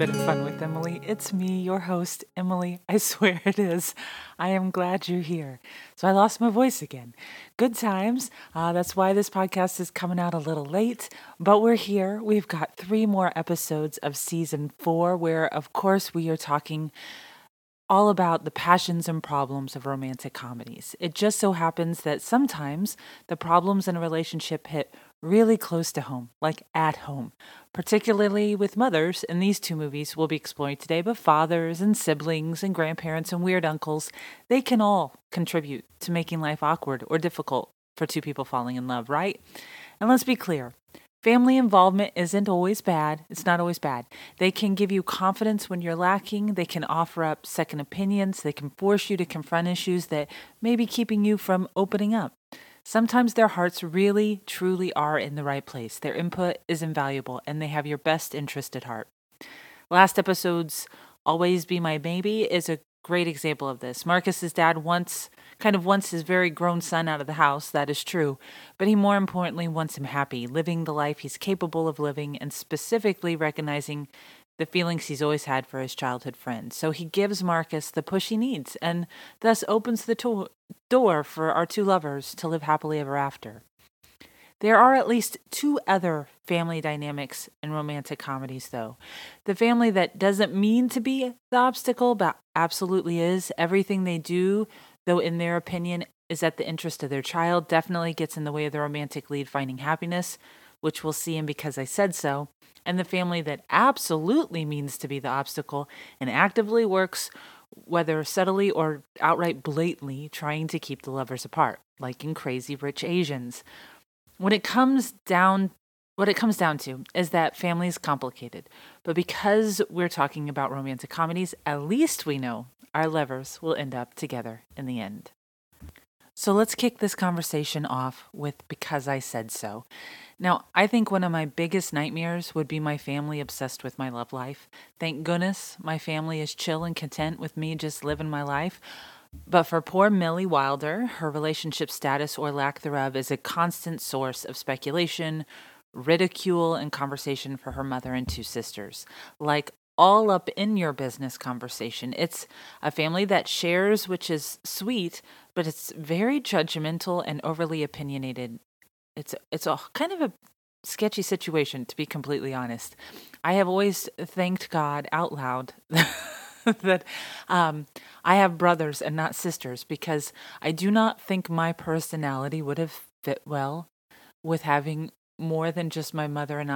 bit of fun with Emily. It's me, your host, Emily. I swear it is. I am glad you're here. So I lost my voice again. Good times. Uh, that's why this podcast is coming out a little late, but we're here. We've got three more episodes of season four, where, of course, we are talking all about the passions and problems of romantic comedies. It just so happens that sometimes the problems in a relationship hit really close to home, like at home, particularly with mothers. And these two movies we'll be exploring today, but fathers and siblings and grandparents and weird uncles, they can all contribute to making life awkward or difficult for two people falling in love, right? And let's be clear Family involvement isn't always bad. It's not always bad. They can give you confidence when you're lacking. They can offer up second opinions. They can force you to confront issues that may be keeping you from opening up. Sometimes their hearts really, truly are in the right place. Their input is invaluable and they have your best interest at heart. Last episode's Always Be My Maybe is a great example of this. Marcus's dad once kind of wants his very grown son out of the house, that is true, but he more importantly wants him happy, living the life he's capable of living and specifically recognizing the feelings he's always had for his childhood friends. So he gives Marcus the push he needs and thus opens the to- door for our two lovers to live happily ever after. There are at least two other family dynamics in romantic comedies, though. The family that doesn't mean to be the obstacle, but absolutely is. Everything they do, though, in their opinion, is at the interest of their child, definitely gets in the way of the romantic lead finding happiness, which we'll see in Because I Said So. And the family that absolutely means to be the obstacle and actively works, whether subtly or outright blatantly, trying to keep the lovers apart, like in Crazy Rich Asians. When it comes down what it comes down to is that family is complicated. But because we're talking about romantic comedies, at least we know our lovers will end up together in the end. So let's kick this conversation off with Because I Said So. Now, I think one of my biggest nightmares would be my family obsessed with my love life. Thank goodness my family is chill and content with me just living my life. But for poor Millie Wilder, her relationship status or lack thereof is a constant source of speculation, ridicule, and conversation for her mother and two sisters. Like all up in your business conversation. It's a family that shares, which is sweet, but it's very judgmental and overly opinionated. It's it's a kind of a sketchy situation to be completely honest. I have always thanked God out loud that um, I have brothers and not sisters because I do not think my personality would have fit well with having more than just my mother and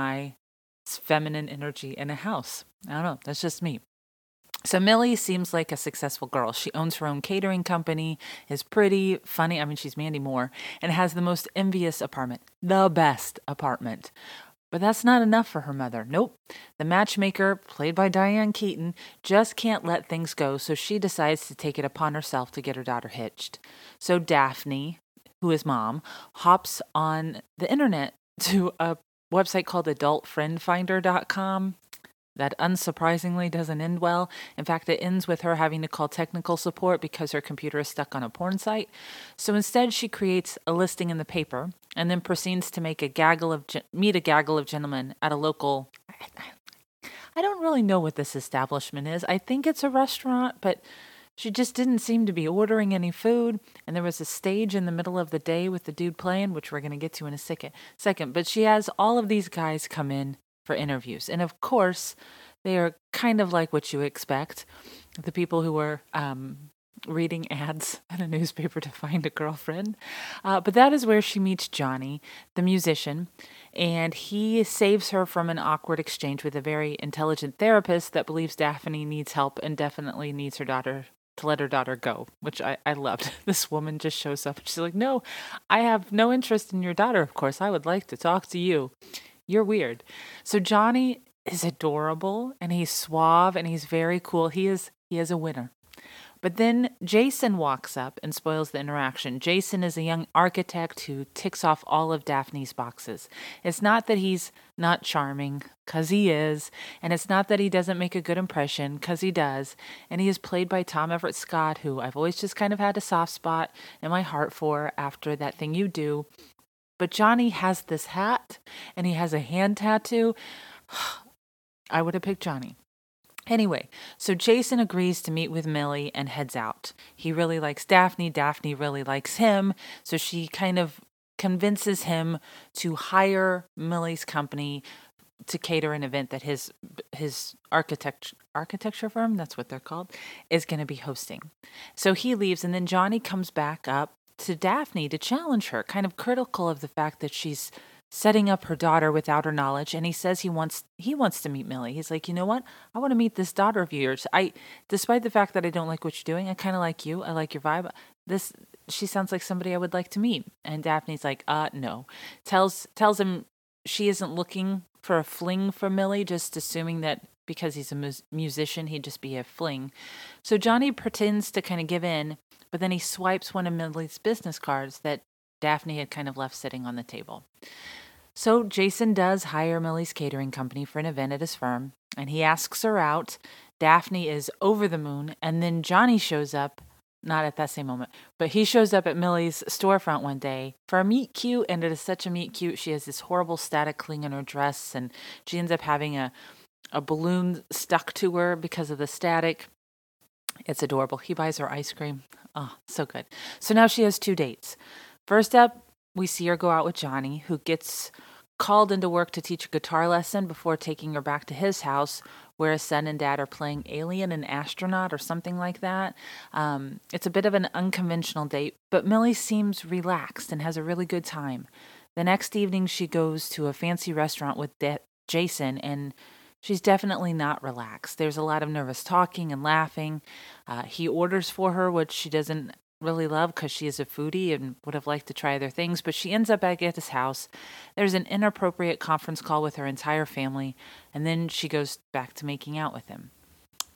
Feminine energy in a house. I don't know. That's just me. So Millie seems like a successful girl. She owns her own catering company, is pretty, funny. I mean, she's Mandy Moore, and has the most envious apartment, the best apartment. But that's not enough for her mother. Nope. The matchmaker, played by Diane Keaton, just can't let things go, so she decides to take it upon herself to get her daughter hitched. So Daphne, who is mom, hops on the internet to a website called adultfriendfinder.com. That unsurprisingly doesn't end well. In fact, it ends with her having to call technical support because her computer is stuck on a porn site. So instead, she creates a listing in the paper and then proceeds to make a gaggle of meet a gaggle of gentlemen at a local. I don't really know what this establishment is. I think it's a restaurant, but she just didn't seem to be ordering any food. And there was a stage in the middle of the day with the dude playing, which we're going to get to in a second. Second, but she has all of these guys come in for interviews. And of course, they are kind of like what you expect the people who are um, reading ads in a newspaper to find a girlfriend. Uh, but that is where she meets Johnny, the musician, and he saves her from an awkward exchange with a very intelligent therapist that believes Daphne needs help and definitely needs her daughter to let her daughter go, which I, I loved. This woman just shows up. and She's like, No, I have no interest in your daughter, of course. I would like to talk to you. You're weird. So Johnny is adorable and he's suave and he's very cool. He is he is a winner. But then Jason walks up and spoils the interaction. Jason is a young architect who ticks off all of Daphne's boxes. It's not that he's not charming, because he is, and it's not that he doesn't make a good impression, because he does. And he is played by Tom Everett Scott, who I've always just kind of had a soft spot in my heart for after that thing you do. But Johnny has this hat and he has a hand tattoo. I would have picked Johnny. Anyway, so Jason agrees to meet with Millie and heads out. He really likes Daphne. Daphne really likes him. So she kind of convinces him to hire Millie's company to cater an event that his his architect architecture firm that's what they're called is going to be hosting. So he leaves and then Johnny comes back up to Daphne to challenge her, kind of critical of the fact that she's setting up her daughter without her knowledge and he says he wants he wants to meet Millie. He's like, "You know what? I want to meet this daughter of yours. I despite the fact that I don't like what you're doing, I kind of like you. I like your vibe. This she sounds like somebody I would like to meet." And Daphne's like, "Uh, no." Tells tells him she isn't looking for a fling for Millie, just assuming that because he's a mu- musician, he'd just be a fling. So Johnny pretends to kind of give in, but then he swipes one of Millie's business cards that Daphne had kind of left sitting on the table. So Jason does hire Millie's catering company for an event at his firm, and he asks her out. Daphne is over the moon, and then Johnny shows up, not at that same moment, but he shows up at Millie's storefront one day for a meet cute, and it is such a meet cute. She has this horrible static cling in her dress, and she ends up having a a balloon stuck to her because of the static. It's adorable. He buys her ice cream. Oh, so good. So now she has two dates. First up, we see her go out with Johnny, who gets called into work to teach a guitar lesson before taking her back to his house, where his son and dad are playing alien and astronaut or something like that. Um, it's a bit of an unconventional date, but Millie seems relaxed and has a really good time. The next evening, she goes to a fancy restaurant with De- Jason, and she's definitely not relaxed. There's a lot of nervous talking and laughing. Uh, he orders for her, which she doesn't really love because she is a foodie and would have liked to try other things, but she ends up back at his house. There's an inappropriate conference call with her entire family, and then she goes back to making out with him.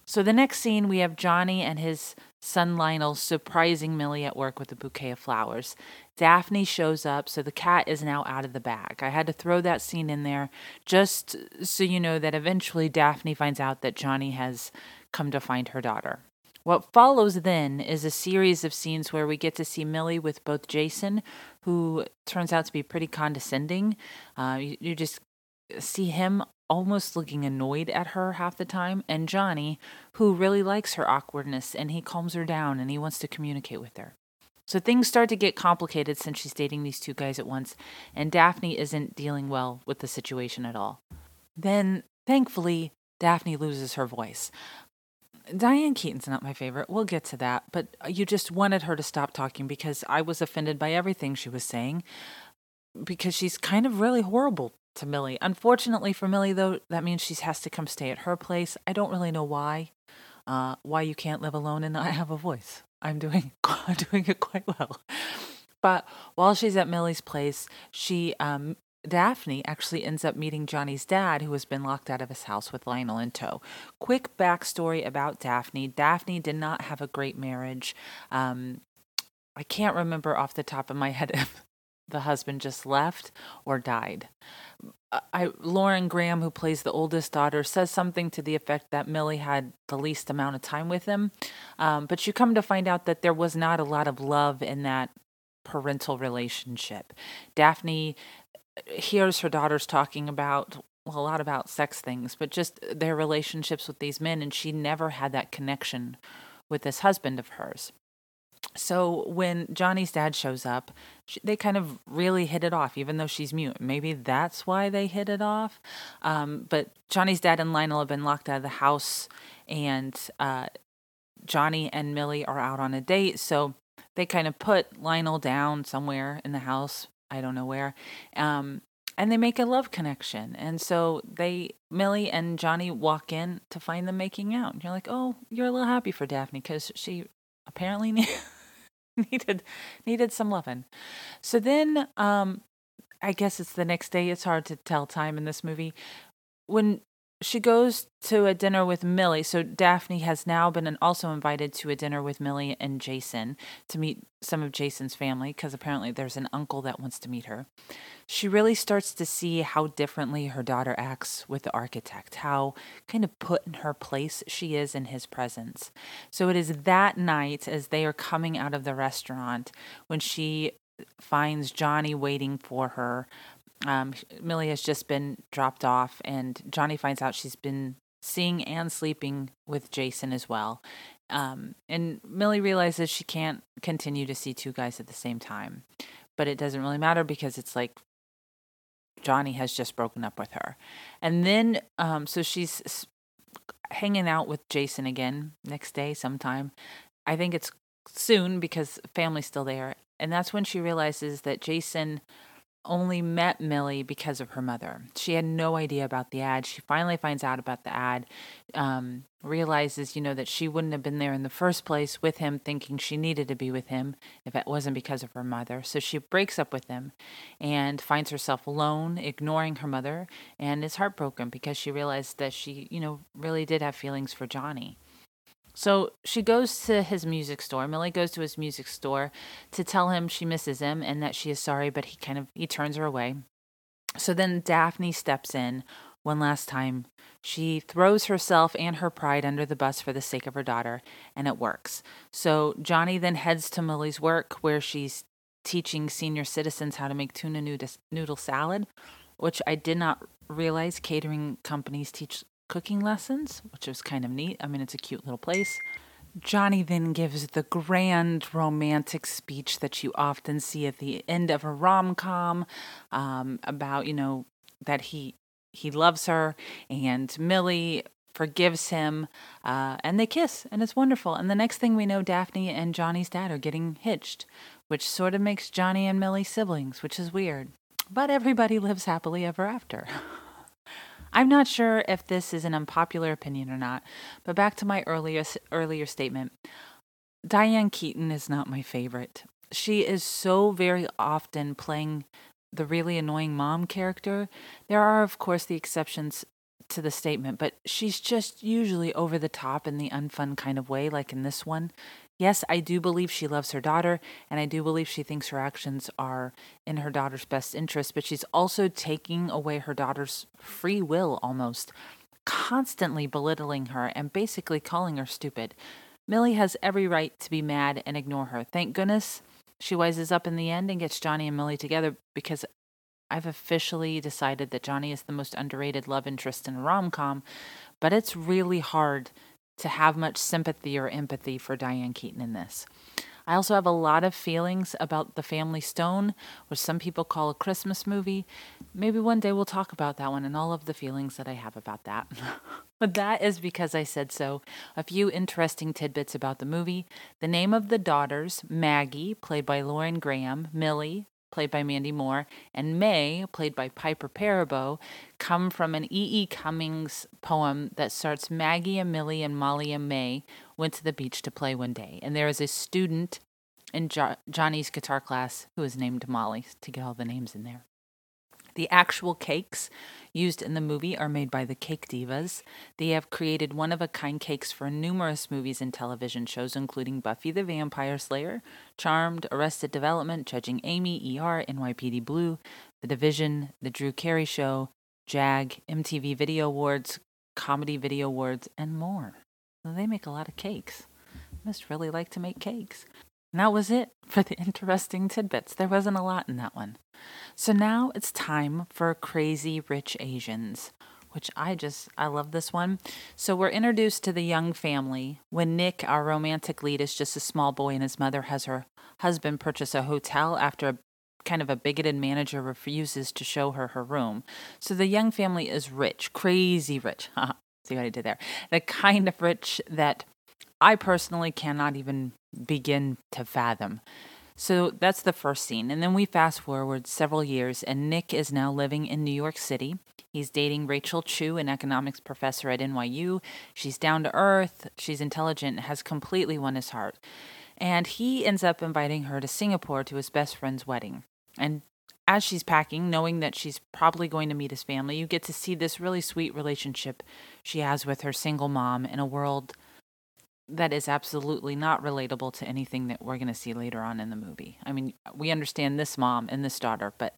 So the next scene, we have Johnny and his son Lionel surprising Millie at work with a bouquet of flowers. Daphne shows up, so the cat is now out of the bag. I had to throw that scene in there just so you know that eventually Daphne finds out that Johnny has come to find her daughter. What follows then is a series of scenes where we get to see Millie with both Jason, who turns out to be pretty condescending. Uh, you, you just see him almost looking annoyed at her half the time, and Johnny, who really likes her awkwardness and he calms her down and he wants to communicate with her. So things start to get complicated since she's dating these two guys at once, and Daphne isn't dealing well with the situation at all. Then, thankfully, Daphne loses her voice. Diane Keaton's not my favorite. We'll get to that. But you just wanted her to stop talking because I was offended by everything she was saying because she's kind of really horrible to Millie. Unfortunately for Millie, though, that means she has to come stay at her place. I don't really know why. Uh, why you can't live alone and not have a voice. I'm doing doing it quite well. But while she's at Millie's place, she um, Daphne actually ends up meeting Johnny's dad, who has been locked out of his house with Lionel in tow. Quick backstory about Daphne Daphne did not have a great marriage. Um, I can't remember off the top of my head if the husband just left or died. I, Lauren Graham, who plays the oldest daughter, says something to the effect that Millie had the least amount of time with him. Um, but you come to find out that there was not a lot of love in that parental relationship. Daphne hears her daughters talking about well, a lot about sex things, but just their relationships with these men, and she never had that connection with this husband of hers. So when Johnny's dad shows up, she, they kind of really hit it off, even though she's mute. Maybe that's why they hit it off. Um, but Johnny's dad and Lionel have been locked out of the house, and uh, Johnny and Millie are out on a date. So they kind of put Lionel down somewhere in the house, I don't know where. Um, and they make a love connection. And so they, Millie and Johnny walk in to find them making out. And you're like, oh, you're a little happy for Daphne because she apparently needed needed some loving. So then, um, I guess it's the next day. It's hard to tell time in this movie. When she goes to a dinner with Millie. So Daphne has now been also invited to a dinner with Millie and Jason to meet some of Jason's family because apparently there's an uncle that wants to meet her. She really starts to see how differently her daughter acts with the architect, how kind of put in her place she is in his presence. So it is that night as they are coming out of the restaurant when she finds Johnny waiting for her um, Millie has just been dropped off, and Johnny finds out she's been seeing and sleeping with Jason as well. Um, and Millie realizes she can't continue to see two guys at the same time. But it doesn't really matter because it's like Johnny has just broken up with her. And then, um, so she's hanging out with Jason again next day sometime. I think it's soon because family's still there. And that's when she realizes that Jason only met Millie because of her mother. She had no idea about the ad. She finally finds out about the ad, um, realizes, you know, that she wouldn't have been there in the first place with him, thinking she needed to be with him if it wasn't because of her mother. So she breaks up with him and finds herself alone, ignoring her mother, and is heartbroken because she realized that she, you know, really did have feelings for Johnny. So she goes to his music store. Millie goes to his music store to tell him she misses him and that she is sorry, but he kind of he turns her away. So then Daphne steps in one last time. She throws herself and her pride under the bus for the sake of her daughter, and it works. So Johnny then heads to Millie's work where she's teaching senior citizens how to make tuna noodle salad, which I did not realize catering companies teach cooking lessons, which was kind of neat. I mean, it's a cute little place. Johnny then gives the grand romantic speech that you often see at the end of a rom com um, about, you know, that he he loves her and Millie forgives him uh, and they kiss and it's wonderful. And the next thing we know, Daphne and Johnny's dad are getting hitched, which sort of makes Johnny and Millie siblings, which is weird. But everybody lives happily ever after. I'm not sure if this is an unpopular opinion or not, but back to my earlier earlier statement. Diane Keaton is not my favorite. She is so very often playing the really annoying mom character. There are of course the exceptions to the statement, but she's just usually over the top in the unfun kind of way like in this one. Yes, I do believe she loves her daughter, and I do believe she thinks her actions are in her daughter's best interest, but she's also taking away her daughter's free will almost, constantly belittling her and basically calling her stupid. Millie has every right to be mad and ignore her. Thank goodness she wises up in the end and gets Johnny and Millie together because I've officially decided that Johnny is the most underrated love interest in a rom com, but it's really hard to have much sympathy or empathy for Diane Keaton in this. I also have a lot of feelings about The Family Stone, which some people call a Christmas movie. Maybe one day we'll talk about that one and all of the feelings that I have about that. but that is because I said so. A few interesting tidbits about the movie. The name of the daughters, Maggie, played by Lauren Graham, Millie, played by Mandy Moore, and May, played by Piper Perabo, come from an E. E. Cummings poem that starts Maggie and Millie and Molly and May went to the beach to play one day. And there is a student in jo- Johnny's guitar class who is named Molly to get all the names in there. The actual cakes used in the movie are made by the Cake Divas. They have created one of a kind cakes for numerous movies and television shows, including Buffy the Vampire Slayer, Charmed, Arrested Development, Judging Amy, ER, NYPD Blue, The Division, The Drew Carey Show, JAG, MTV Video Awards, Comedy Video Awards, and more. they make a lot of cakes. I Must really like to make cakes. And that was it for the interesting tidbits. There wasn't a lot in that one. So now it's time for Crazy Rich Asians, which I just, I love this one. So we're introduced to the young family when Nick, our romantic lead, is just a small boy and his mother has her husband purchase a hotel after a kind of a bigoted manager refuses to show her her room. So the young family is rich, crazy rich. See what I did there? The kind of rich that I personally cannot even begin to fathom. So that's the first scene. And then we fast forward several years, and Nick is now living in New York City. He's dating Rachel Chu, an economics professor at NYU. She's down to earth, she's intelligent, has completely won his heart. And he ends up inviting her to Singapore to his best friend's wedding. And as she's packing, knowing that she's probably going to meet his family, you get to see this really sweet relationship she has with her single mom in a world that is absolutely not relatable to anything that we're going to see later on in the movie. I mean, we understand this mom and this daughter, but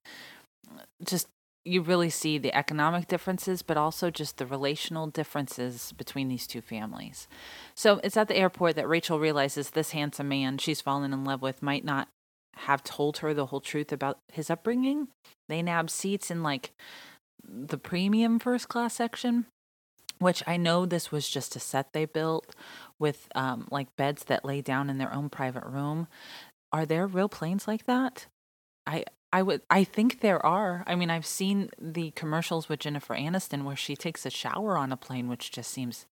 just you really see the economic differences, but also just the relational differences between these two families. So it's at the airport that Rachel realizes this handsome man she's fallen in love with might not have told her the whole truth about his upbringing. They nab seats in like the premium first class section which I know this was just a set they built with um, like beds that lay down in their own private room. Are there real planes like that? I I would I think there are. I mean, I've seen the commercials with Jennifer Aniston where she takes a shower on a plane, which just seems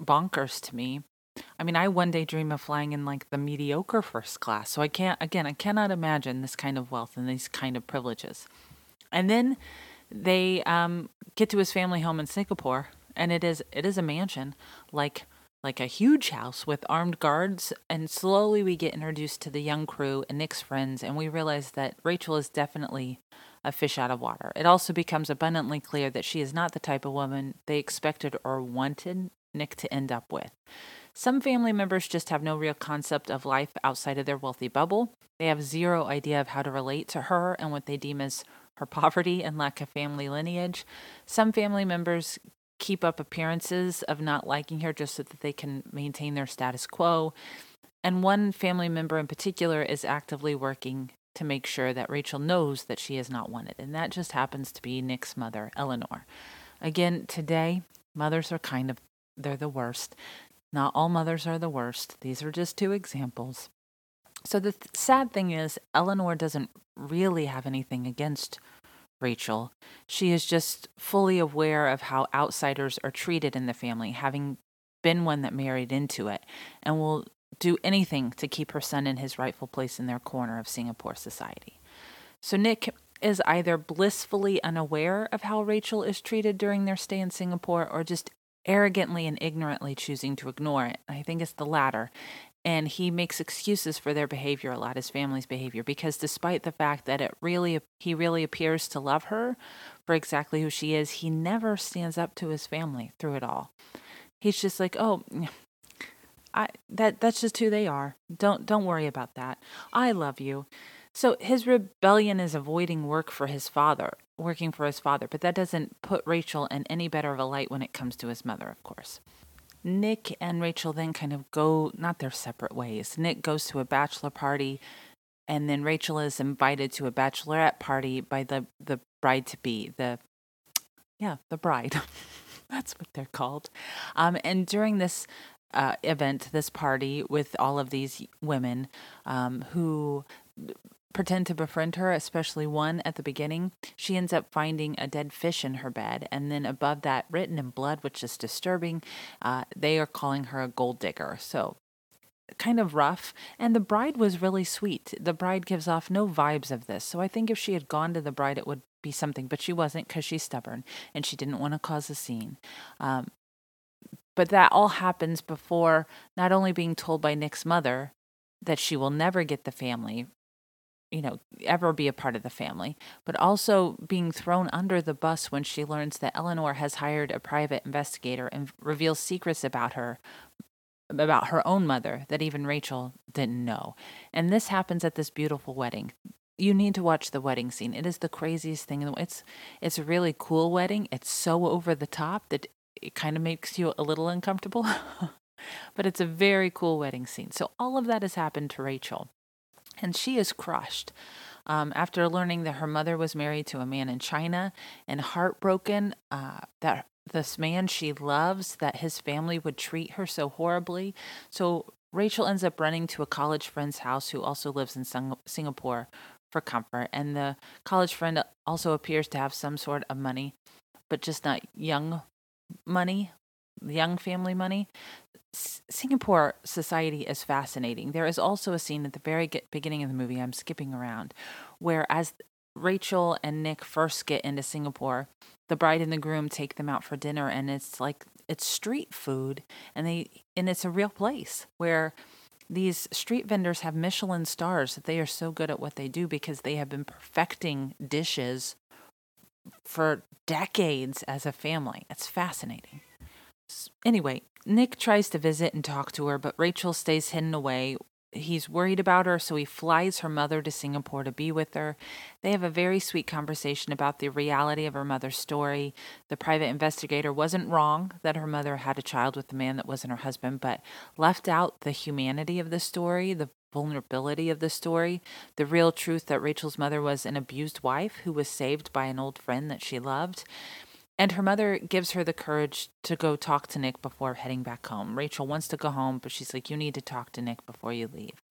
bonkers to me. I mean, I one day dream of flying in like the mediocre first class. So I can't again, I cannot imagine this kind of wealth and these kind of privileges. And then they um, get to his family home in Singapore, and it is it is a mansion, like like a huge house with armed guards. And slowly we get introduced to the young crew and Nick's friends, and we realize that Rachel is definitely a fish out of water. It also becomes abundantly clear that she is not the type of woman they expected or wanted Nick to end up with. Some family members just have no real concept of life outside of their wealthy bubble. They have zero idea of how to relate to her and what they deem as her poverty and lack of family lineage. Some family members keep up appearances of not liking her just so that they can maintain their status quo. And one family member in particular is actively working to make sure that Rachel knows that she is not wanted. And that just happens to be Nick's mother, Eleanor. Again, today, mothers are kind of, they're the worst. Not all mothers are the worst. These are just two examples. So the th- sad thing is, Eleanor doesn't really have anything against Rachel. She is just fully aware of how outsiders are treated in the family, having been one that married into it, and will do anything to keep her son in his rightful place in their corner of Singapore society. So Nick is either blissfully unaware of how Rachel is treated during their stay in Singapore or just arrogantly and ignorantly choosing to ignore it. I think it's the latter and he makes excuses for their behavior a lot his family's behavior because despite the fact that it really he really appears to love her for exactly who she is he never stands up to his family through it all. He's just like oh i that that's just who they are. Don't don't worry about that. I love you. So his rebellion is avoiding work for his father working for his father but that doesn't put rachel in any better of a light when it comes to his mother of course Nick and Rachel then kind of go, not their separate ways. Nick goes to a bachelor party, and then Rachel is invited to a bachelorette party by the, the bride to be, the, yeah, the bride. That's what they're called. Um, and during this uh, event, this party with all of these women um, who pretend to befriend her, especially one at the beginning, she ends up finding a dead fish in her bed. And then above that, written in blood, which is disturbing, uh, they are calling her a gold digger. So kind of rough. And the bride was really sweet. The bride gives off no vibes of this. So I think if she had gone to the bride, it would be something, but she wasn't because she's stubborn and she didn't want to cause a scene. Um, but that all happens before not only being told by Nick's mother that she will never get the family you know, ever be a part of the family, but also being thrown under the bus when she learns that Eleanor has hired a private investigator and reveals secrets about her about her own mother that even Rachel didn't know. And this happens at this beautiful wedding. You need to watch the wedding scene. It is the craziest thing. It's it's a really cool wedding. It's so over the top that it kind of makes you a little uncomfortable. but it's a very cool wedding scene. So all of that has happened to Rachel and she is crushed. Um, after learning that her mother was married to a man in China and heartbroken uh, that this man she loves, that his family would treat her so horribly. So Rachel ends up running to a college friend's house who also lives in Singapore for comfort. And the college friend also appears to have some sort of money, but just not young money, young family money. Singapore society is fascinating. There is also a scene at the very beginning of the movie, I'm skipping around, where as Rachel and Nick first get into Singapore, the bride and the groom take them out for dinner and it's like it's street food and they and it's a real place where these street vendors have Michelin stars that they are so good at what they do because they have been perfecting dishes for decades as a family. It's fascinating. Anyway, Nick tries to visit and talk to her, but Rachel stays hidden away. He's worried about her, so he flies her mother to Singapore to be with her. They have a very sweet conversation about the reality of her mother's story. The private investigator wasn't wrong that her mother had a child with a man that wasn't her husband, but left out the humanity of the story, the vulnerability of the story, the real truth that Rachel's mother was an abused wife who was saved by an old friend that she loved. And her mother gives her the courage to go talk to Nick before heading back home. Rachel wants to go home, but she's like, You need to talk to Nick before you leave.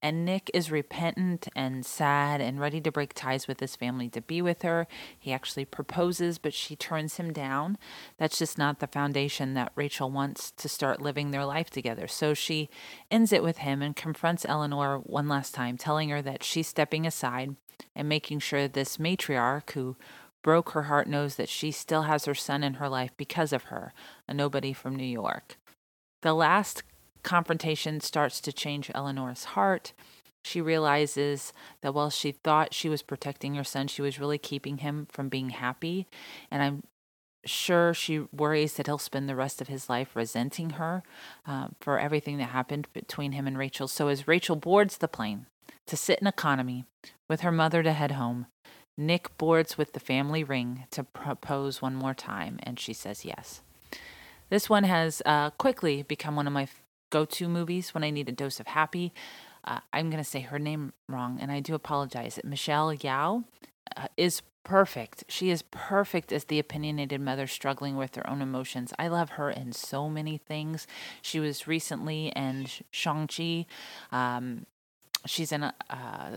And Nick is repentant and sad and ready to break ties with his family to be with her. He actually proposes, but she turns him down. That's just not the foundation that Rachel wants to start living their life together. So she ends it with him and confronts Eleanor one last time, telling her that she's stepping aside and making sure this matriarch who broke her heart knows that she still has her son in her life because of her, a nobody from New York. The last confrontation starts to change Eleanor's heart. She realizes that while she thought she was protecting her son, she was really keeping him from being happy. And I'm sure she worries that he'll spend the rest of his life resenting her uh, for everything that happened between him and Rachel. So as Rachel boards the plane to sit in economy with her mother to head home, Nick boards with the family ring to propose one more time, and she says yes. This one has uh, quickly become one of my go to movies when I need a dose of happy. Uh, I'm going to say her name wrong, and I do apologize. Michelle Yeoh uh, is perfect. She is perfect as the opinionated mother struggling with her own emotions. I love her in so many things. She was recently in Shang-Chi. Um, she's in a, uh,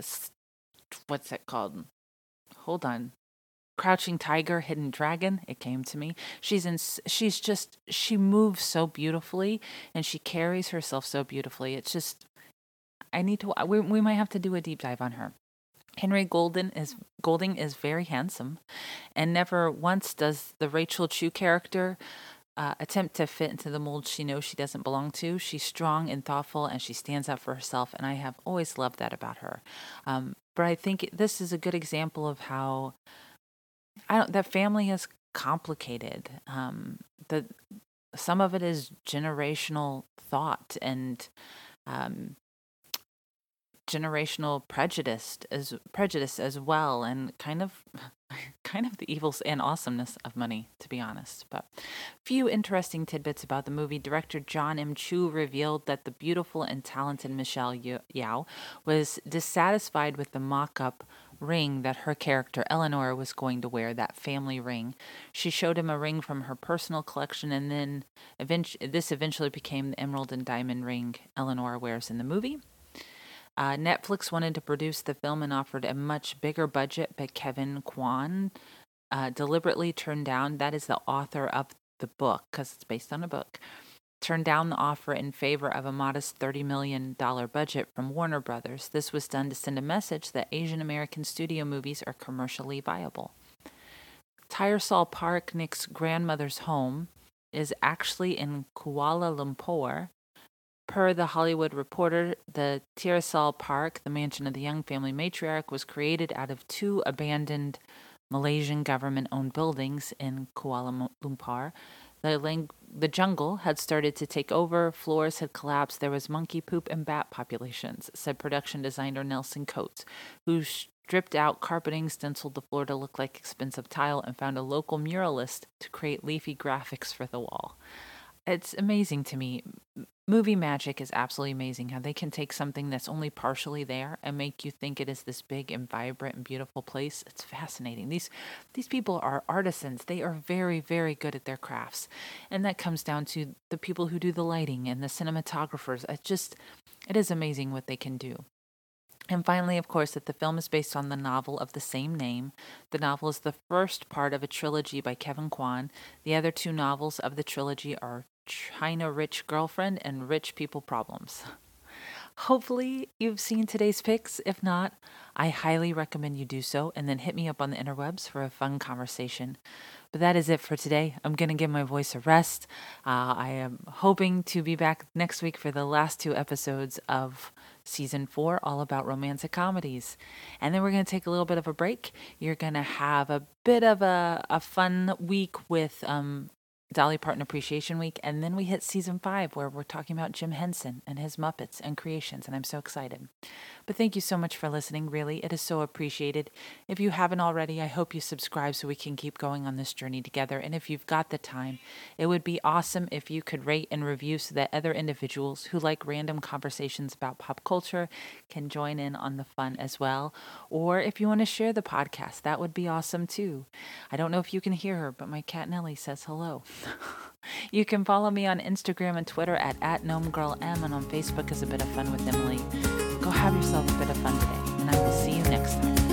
what's it called? Hold on. Crouching Tiger, Hidden Dragon, it came to me. She's in she's just she moves so beautifully and she carries herself so beautifully. It's just I need to we we might have to do a deep dive on her. Henry Golden is Golding is very handsome and never once does the Rachel Chu character uh, attempt to fit into the mold she knows she doesn't belong to. She's strong and thoughtful, and she stands up for herself, and I have always loved that about her. Um, but I think this is a good example of how I don't that family is complicated. Um, the some of it is generational thought and um, generational prejudice as prejudice as well, and kind of kind of the evils and awesomeness of money, to be honest. But few interesting tidbits about the movie. Director John M. Chu revealed that the beautiful and talented Michelle Yeoh was dissatisfied with the mock-up ring that her character Eleanor was going to wear, that family ring. She showed him a ring from her personal collection, and then event- this eventually became the emerald and diamond ring Eleanor wears in the movie. Uh, Netflix wanted to produce the film and offered a much bigger budget, but Kevin Kwan uh, deliberately turned down. That is the author of the book, because it's based on a book. Turned down the offer in favor of a modest $30 million budget from Warner Brothers. This was done to send a message that Asian American studio movies are commercially viable. Tyersall Park, Nick's grandmother's home, is actually in Kuala Lumpur, Per The Hollywood Reporter, the Tyersall Park, the mansion of the young family matriarch, was created out of two abandoned Malaysian government owned buildings in Kuala Lumpur. The, lang- the jungle had started to take over, floors had collapsed, there was monkey poop and bat populations, said production designer Nelson Coates, who stripped out carpeting, stenciled the floor to look like expensive tile, and found a local muralist to create leafy graphics for the wall. It's amazing to me movie magic is absolutely amazing how they can take something that's only partially there and make you think it is this big and vibrant and beautiful place. It's fascinating. These these people are artisans. They are very very good at their crafts. And that comes down to the people who do the lighting and the cinematographers. It just it is amazing what they can do. And finally, of course, that the film is based on the novel of the same name. The novel is the first part of a trilogy by Kevin Kwan. The other two novels of the trilogy are China Rich Girlfriend and Rich People Problems. Hopefully, you've seen today's picks. If not, I highly recommend you do so and then hit me up on the interwebs for a fun conversation. But that is it for today. I'm going to give my voice a rest. Uh, I am hoping to be back next week for the last two episodes of season four, all about romantic comedies. And then we're going to take a little bit of a break. You're going to have a bit of a, a fun week with um, Dolly Parton Appreciation Week, and then we hit season five where we're talking about Jim Henson and his Muppets and creations, and I'm so excited. But thank you so much for listening, really. It is so appreciated. If you haven't already, I hope you subscribe so we can keep going on this journey together. And if you've got the time, it would be awesome if you could rate and review so that other individuals who like random conversations about pop culture can join in on the fun as well. Or if you want to share the podcast, that would be awesome too. I don't know if you can hear her, but my cat Nellie says hello. you can follow me on Instagram and Twitter at, at and on Facebook as A Bit of Fun with Emily. Go have yourself a bit of fun today, and I will see you next time.